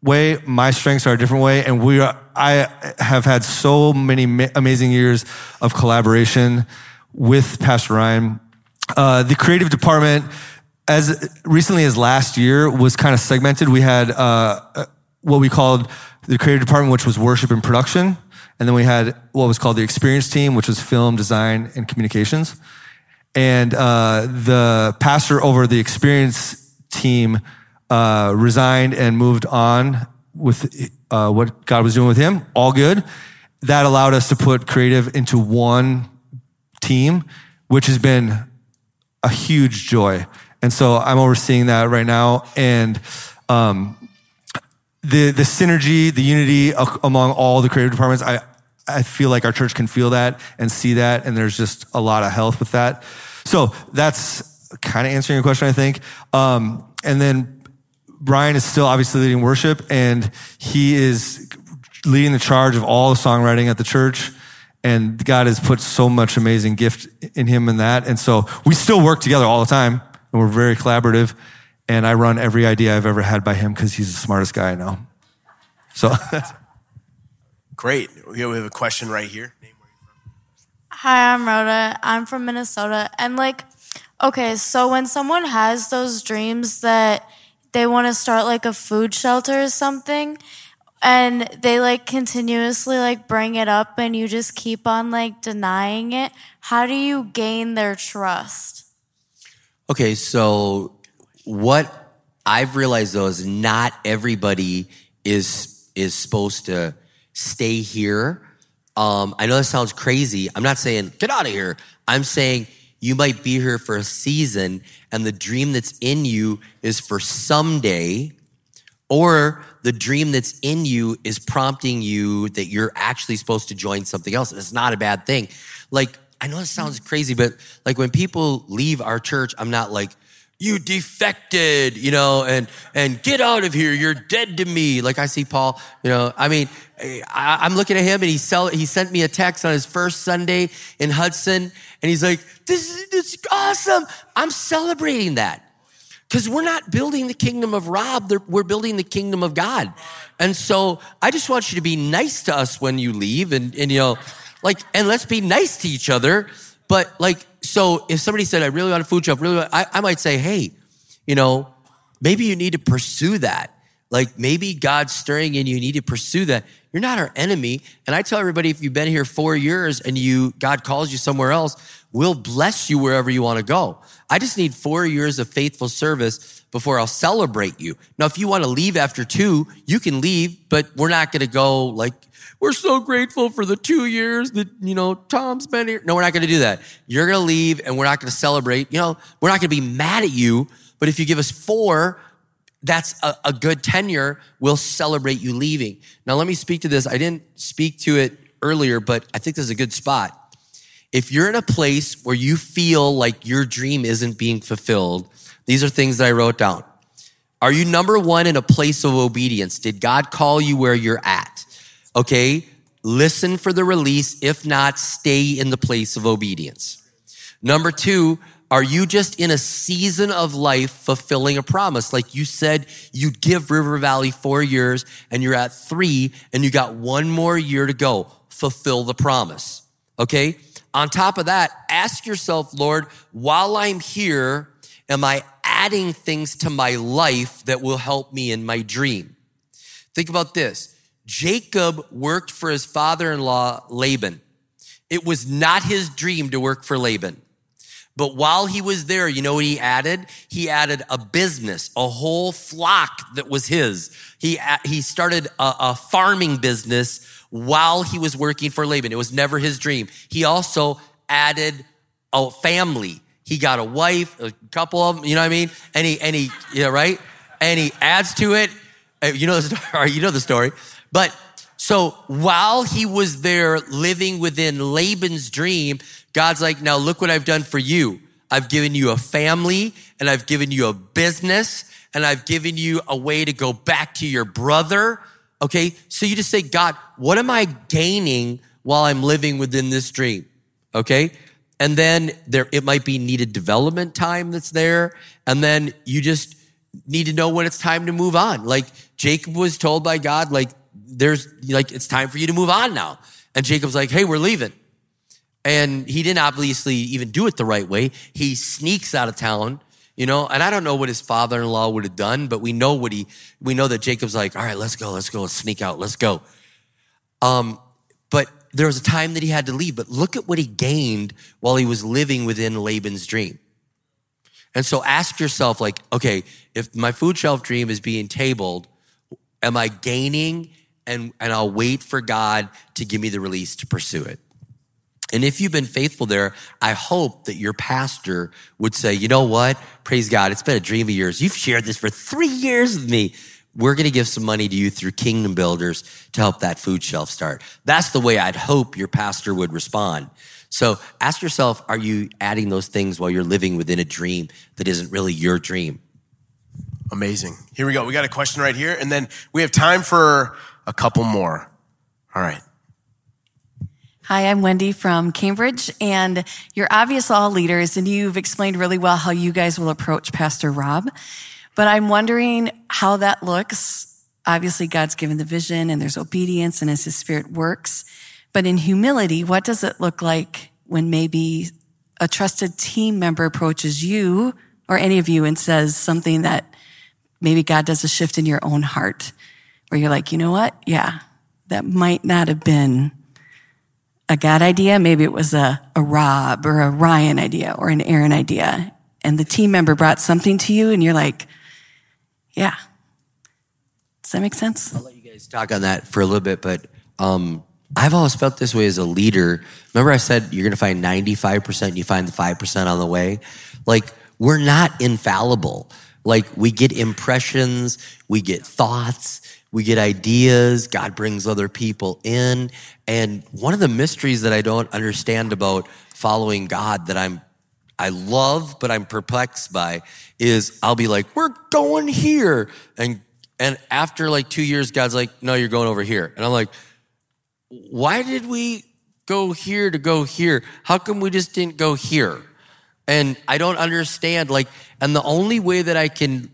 way, my strengths are a different way. And we are, I have had so many ma- amazing years of collaboration with Pastor Ryan. Uh, the creative department, as recently as last year, was kind of segmented. We had uh, what we called the creative department, which was worship and production. And then we had what was called the experience team, which was film, design, and communications. And uh, the pastor over the experience team uh, resigned and moved on with uh, what God was doing with him. All good. That allowed us to put creative into one team, which has been a huge joy. And so I'm overseeing that right now. And um, the the synergy, the unity among all the creative departments, I I feel like our church can feel that and see that, and there's just a lot of health with that. So that's kind of answering your question, I think. Um, and then Ryan is still obviously leading worship, and he is leading the charge of all the songwriting at the church. And God has put so much amazing gift in him in that. And so we still work together all the time, and we're very collaborative. And I run every idea I've ever had by him because he's the smartest guy I know. So Great. We have a question right here. Hi, I'm Rhoda. I'm from Minnesota. And like, okay, so when someone has those dreams that they want to start like a food shelter or something, and they like continuously like bring it up and you just keep on like denying it, how do you gain their trust? Okay, so what I've realized though is not everybody is is supposed to stay here. Um, I know that sounds crazy. I'm not saying get out of here. I'm saying you might be here for a season, and the dream that's in you is for someday, or the dream that's in you is prompting you that you're actually supposed to join something else. It's not a bad thing. Like, I know it sounds crazy, but like when people leave our church, I'm not like, you defected, you know, and, and get out of here. You're dead to me. Like I see Paul, you know, I mean, I, I'm looking at him and he sell, he sent me a text on his first Sunday in Hudson and he's like, this is, this is awesome. I'm celebrating that. Because we're not building the kingdom of Rob, we're building the kingdom of God. And so I just want you to be nice to us when you leave and, and you know, Like, and let's be nice to each other. But like, so if somebody said, I really want a food shelf, really, I, I might say, hey, you know, maybe you need to pursue that. Like maybe God's stirring and you you need to pursue that. You're not our enemy. And I tell everybody, if you've been here four years and you, God calls you somewhere else, we'll bless you wherever you want to go. I just need four years of faithful service before I'll celebrate you. Now, if you want to leave after two, you can leave, but we're not going to go like, we're so grateful for the two years that, you know, Tom's been here. No, we're not going to do that. You're going to leave and we're not going to celebrate. You know, we're not going to be mad at you, but if you give us four, that's a, a, good tenure. We'll celebrate you leaving. Now, let me speak to this. I didn't speak to it earlier, but I think this is a good spot. If you're in a place where you feel like your dream isn't being fulfilled, these are things that I wrote down. Are you number one in a place of obedience? Did God call you where you're at? Okay. Listen for the release. If not, stay in the place of obedience. Number two, are you just in a season of life fulfilling a promise? Like you said, you'd give River Valley four years and you're at three and you got one more year to go. Fulfill the promise. Okay. On top of that, ask yourself, Lord, while I'm here, am I adding things to my life that will help me in my dream? Think about this. Jacob worked for his father in law, Laban. It was not his dream to work for Laban. But while he was there, you know what he added? He added a business, a whole flock that was his. He, he started a, a farming business while he was working for Laban. It was never his dream. He also added a family. He got a wife, a couple of them, you know what I mean? And he, and he, yeah, right? And he adds to it. Uh, you know the story, you know the story. But so while he was there living within Laban's dream, God's like, now look what I've done for you. I've given you a family and I've given you a business and I've given you a way to go back to your brother. Okay. So you just say, God, what am I gaining while I'm living within this dream? Okay. And then there, it might be needed development time that's there. And then you just need to know when it's time to move on. Like Jacob was told by God, like, there's like, it's time for you to move on now. And Jacob's like, Hey, we're leaving. And he didn't obviously even do it the right way. He sneaks out of town, you know, and I don't know what his father-in-law would have done, but we know what he, we know that Jacob's like, all right, let's go, let's go, let's sneak out, let's go. Um, but there was a time that he had to leave, but look at what he gained while he was living within Laban's dream. And so ask yourself, like, okay, if my food shelf dream is being tabled, am I gaining and, and I'll wait for God to give me the release to pursue it? And if you've been faithful there, I hope that your pastor would say, you know what? Praise God. It's been a dream of yours. You've shared this for three years with me. We're going to give some money to you through Kingdom Builders to help that food shelf start. That's the way I'd hope your pastor would respond. So ask yourself, are you adding those things while you're living within a dream that isn't really your dream? Amazing. Here we go. We got a question right here, and then we have time for a couple more. All right. Hi, I'm Wendy from Cambridge, and you're obvious all leaders, and you've explained really well how you guys will approach Pastor Rob. But I'm wondering how that looks. Obviously, God's given the vision, and there's obedience, and as His Spirit works. But in humility, what does it look like when maybe a trusted team member approaches you or any of you and says something that maybe God does a shift in your own heart, where you're like, you know what? Yeah, that might not have been a God idea. Maybe it was a, a Rob or a Ryan idea or an Aaron idea. And the team member brought something to you and you're like, yeah. Does that make sense? I'll let you guys talk on that for a little bit, but um, I've always felt this way as a leader. Remember, I said you're going to find 95% and you find the 5% on the way? Like, we're not infallible. Like, we get impressions, we get thoughts, we get ideas. God brings other people in. And one of the mysteries that I don't understand about following God that I'm I love, but I'm perplexed by is I'll be like, we're going here. And and after like two years, God's like, no, you're going over here. And I'm like, why did we go here to go here? How come we just didn't go here? And I don't understand. Like, and the only way that I can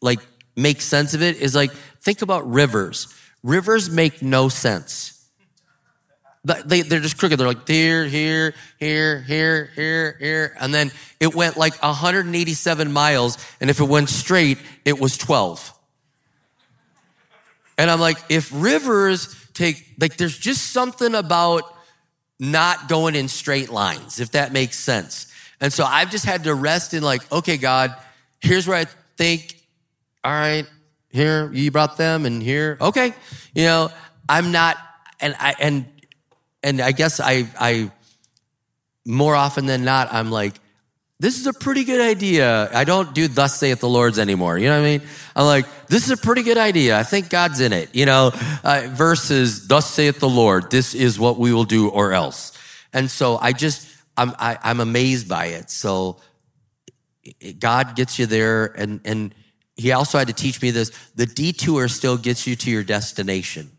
like make sense of it is like, think about rivers. Rivers make no sense. they, they're just crooked. They're like here, here, here, here, here, here. And then it went like 187 miles. And if it went straight, it was 12. And I'm like, if rivers take, like, there's just something about not going in straight lines, if that makes sense. And so I've just had to rest in like, okay, God, here's where I think, all right, here, you brought them and here, okay. You know, I'm not, and I, and, and I guess I, I, more often than not, I'm like, this is a pretty good idea. I don't do thus saith the Lord's anymore. You know what I mean? I'm like, this is a pretty good idea. I think God's in it, you know, uh, versus thus saith the Lord. This is what we will do or else. And so I just, I'm, I, am i am amazed by it. So God gets you there and, and he also had to teach me this. The detour still gets you to your destination.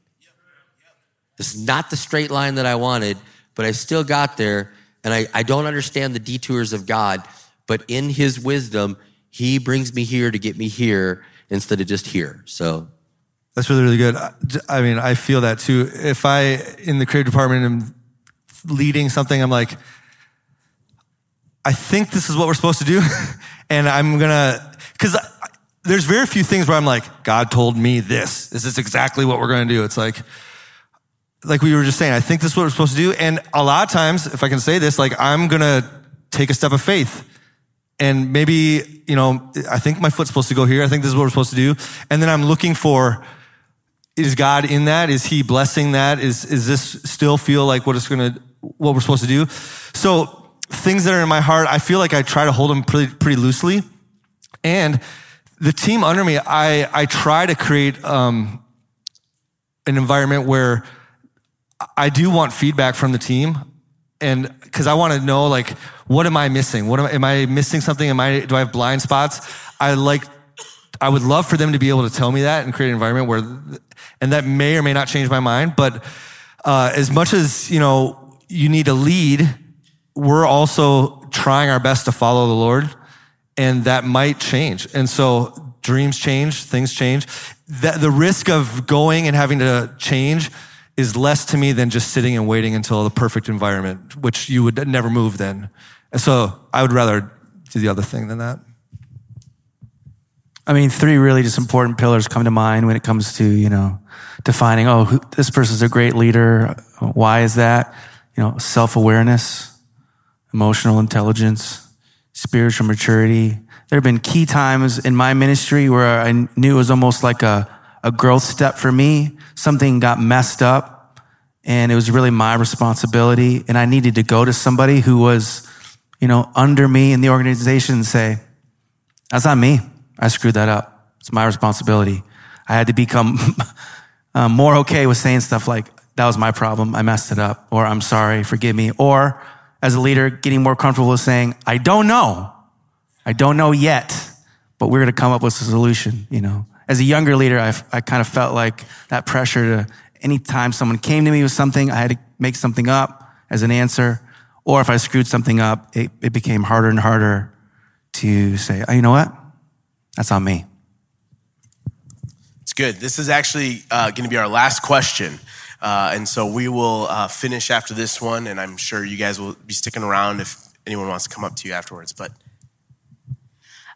Is not the straight line that I wanted, but I still got there. And I, I don't understand the detours of God, but in his wisdom, he brings me here to get me here instead of just here. So that's really, really good. I mean, I feel that too. If I, in the creative department, am leading something, I'm like, I think this is what we're supposed to do. and I'm gonna, cause there's very few things where I'm like, God told me this. This is exactly what we're gonna do. It's like, like we were just saying, I think this is what we're supposed to do. And a lot of times, if I can say this, like I'm gonna take a step of faith. And maybe, you know, I think my foot's supposed to go here. I think this is what we're supposed to do. And then I'm looking for, is God in that? Is he blessing that? Is, is this still feel like what it's gonna, what we're supposed to do? So things that are in my heart, I feel like I try to hold them pretty, pretty loosely. And the team under me, I, I try to create um, an environment where I do want feedback from the team. And because I want to know, like, what am I missing? What am, am I missing something? Am I, do I have blind spots? I like, I would love for them to be able to tell me that and create an environment where, and that may or may not change my mind. But uh, as much as, you know, you need to lead, we're also trying our best to follow the Lord, and that might change. And so dreams change, things change. That the risk of going and having to change is less to me than just sitting and waiting until the perfect environment, which you would never move then. And so I would rather do the other thing than that. I mean, three really just important pillars come to mind when it comes to, you know, defining, oh, who, this person's a great leader. Why is that? You know, self awareness emotional intelligence, spiritual maturity. There have been key times in my ministry where I knew it was almost like a, a growth step for me. Something got messed up and it was really my responsibility. And I needed to go to somebody who was, you know, under me in the organization and say, that's not me. I screwed that up. It's my responsibility. I had to become uh, more okay with saying stuff like, that was my problem. I messed it up. Or I'm sorry. Forgive me. Or as a leader, getting more comfortable with saying, I don't know. I don't know yet, but we're going to come up with a solution, you know. As a younger leader, I, I kind of felt like that pressure to anytime someone came to me with something, I had to make something up as an answer. Or if I screwed something up, it, it became harder and harder to say, oh, you know what? That's on me. It's good. This is actually uh, going to be our last question. Uh, and so we will uh, finish after this one, and I'm sure you guys will be sticking around if anyone wants to come up to you afterwards. But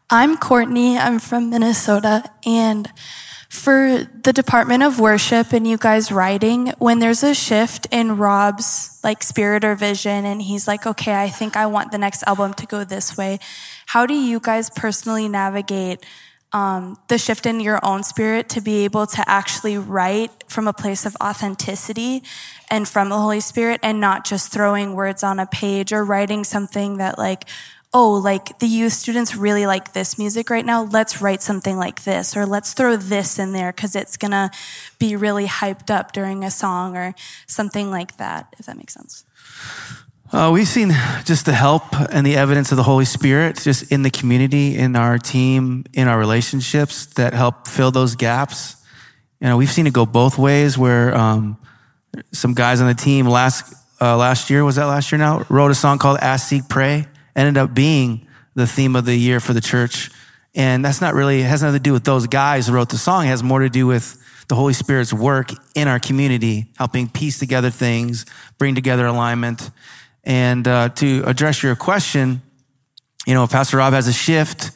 I'm Courtney. I'm from Minnesota, and for the Department of Worship and you guys writing, when there's a shift in Rob's like spirit or vision, and he's like, "Okay, I think I want the next album to go this way," how do you guys personally navigate? Um, the shift in your own spirit to be able to actually write from a place of authenticity and from the Holy Spirit and not just throwing words on a page or writing something that like, oh, like the youth students really like this music right now. Let's write something like this or let's throw this in there because it's going to be really hyped up during a song or something like that, if that makes sense. Uh, we've seen just the help and the evidence of the Holy Spirit just in the community, in our team, in our relationships that help fill those gaps. You know, we've seen it go both ways where um, some guys on the team last, uh, last year, was that last year now, wrote a song called Ask, Seek, Pray, ended up being the theme of the year for the church. And that's not really, it has nothing to do with those guys who wrote the song. It has more to do with the Holy Spirit's work in our community, helping piece together things, bring together alignment. And uh, to address your question, you know, Pastor Rob has a shift.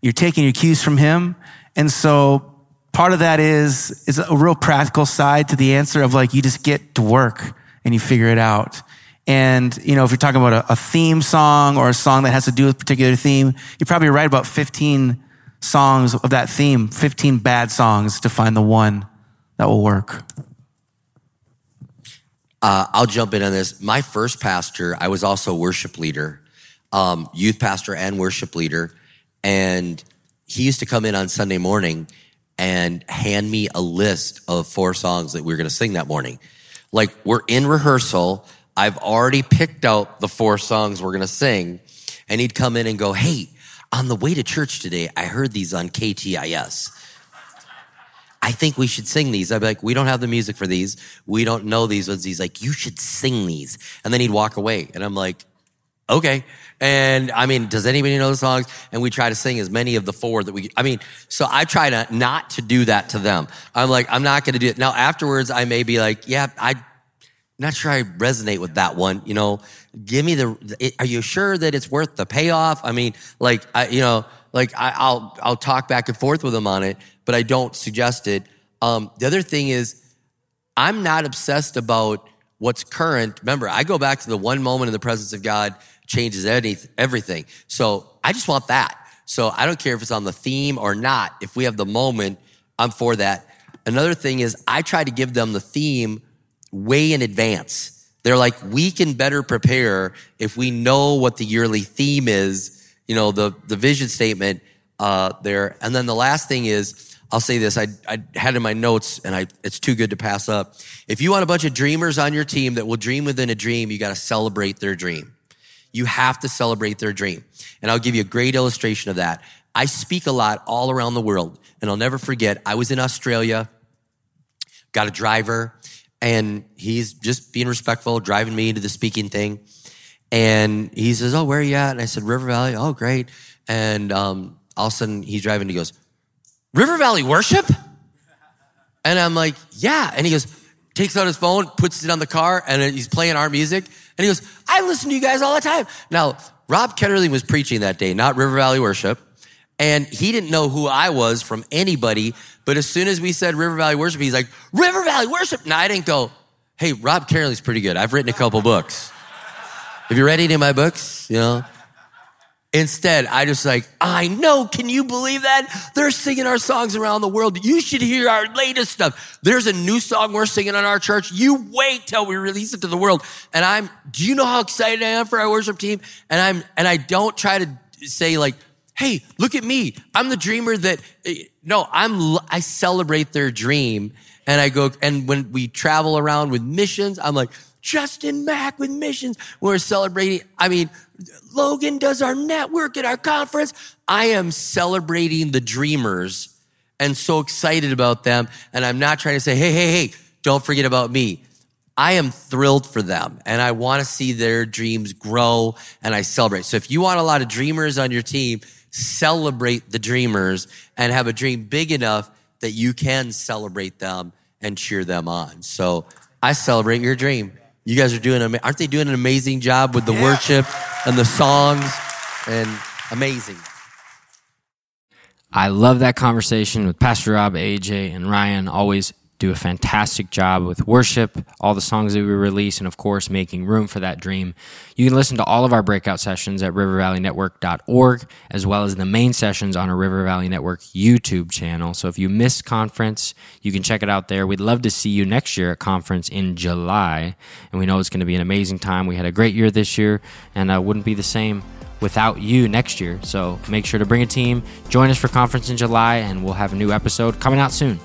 You're taking your cues from him. And so part of that is, is a real practical side to the answer of like, you just get to work and you figure it out. And, you know, if you're talking about a, a theme song or a song that has to do with a particular theme, you probably write about 15 songs of that theme, 15 bad songs to find the one that will work. Uh, I'll jump in on this. My first pastor, I was also worship leader, um, youth pastor and worship leader. And he used to come in on Sunday morning and hand me a list of four songs that we were going to sing that morning. Like we're in rehearsal. I've already picked out the four songs we're going to sing. And he'd come in and go, Hey, on the way to church today, I heard these on KTIS. I think we should sing these. I'd be like, we don't have the music for these. We don't know these ones. He's like, you should sing these. And then he'd walk away. And I'm like, okay. And I mean, does anybody know the songs? And we try to sing as many of the four that we, I mean, so I try to not to do that to them. I'm like, I'm not going to do it. Now, afterwards, I may be like, yeah, I, not sure I resonate with that one. You know, give me the, are you sure that it's worth the payoff? I mean, like, I, you know, like I, will I'll talk back and forth with them on it, but I don't suggest it. Um, the other thing is, I'm not obsessed about what's current. Remember, I go back to the one moment in the presence of God changes any, everything. So I just want that. So I don't care if it's on the theme or not. If we have the moment, I'm for that. Another thing is I try to give them the theme way in advance. They're like, we can better prepare if we know what the yearly theme is, you know, the, the vision statement uh, there. And then the last thing is, I'll say this, I, I had in my notes and I, it's too good to pass up. If you want a bunch of dreamers on your team that will dream within a dream, you got to celebrate their dream. You have to celebrate their dream. And I'll give you a great illustration of that. I speak a lot all around the world and I'll never forget, I was in Australia, got a driver and he's just being respectful, driving me into the speaking thing. And he says, Oh, where are you at? And I said, River Valley. Oh, great. And um, all of a sudden he's driving. He goes, River Valley worship? And I'm like, Yeah. And he goes, takes out his phone, puts it on the car, and he's playing our music. And he goes, I listen to you guys all the time. Now, Rob Ketterling was preaching that day, not River Valley Worship. And he didn't know who I was from anybody. But as soon as we said River Valley Worship, he's like, River Valley Worship. Now I didn't go, hey, Rob Ketterling's pretty good. I've written a couple books. Have you read any of my books? You know? Instead, I just like, I know, can you believe that? They're singing our songs around the world. You should hear our latest stuff. There's a new song we're singing on our church. You wait till we release it to the world. And I'm, do you know how excited I am for our worship team? And I'm, and I don't try to say like, Hey, look at me. I'm the dreamer that, no, I'm, I celebrate their dream. And I go, and when we travel around with missions, I'm like, Justin Mack with missions. We're celebrating. I mean, Logan does our network at our conference. I am celebrating the dreamers and so excited about them. And I'm not trying to say, hey, hey, hey, don't forget about me. I am thrilled for them and I want to see their dreams grow and I celebrate. So if you want a lot of dreamers on your team, celebrate the dreamers and have a dream big enough that you can celebrate them and cheer them on. So I celebrate your dream. You guys are doing, aren't they doing an amazing job with the yeah. worship and the songs and amazing. I love that conversation with Pastor Rob, AJ, and Ryan. Always do a fantastic job with worship, all the songs that we release, and of course, making room for that dream. You can listen to all of our breakout sessions at rivervalleynetwork.org, as well as the main sessions on our River Valley Network YouTube channel. So if you missed conference, you can check it out there. We'd love to see you next year at conference in July, and we know it's going to be an amazing time. We had a great year this year, and uh, wouldn't be the same without you next year. So make sure to bring a team, join us for conference in July, and we'll have a new episode coming out soon.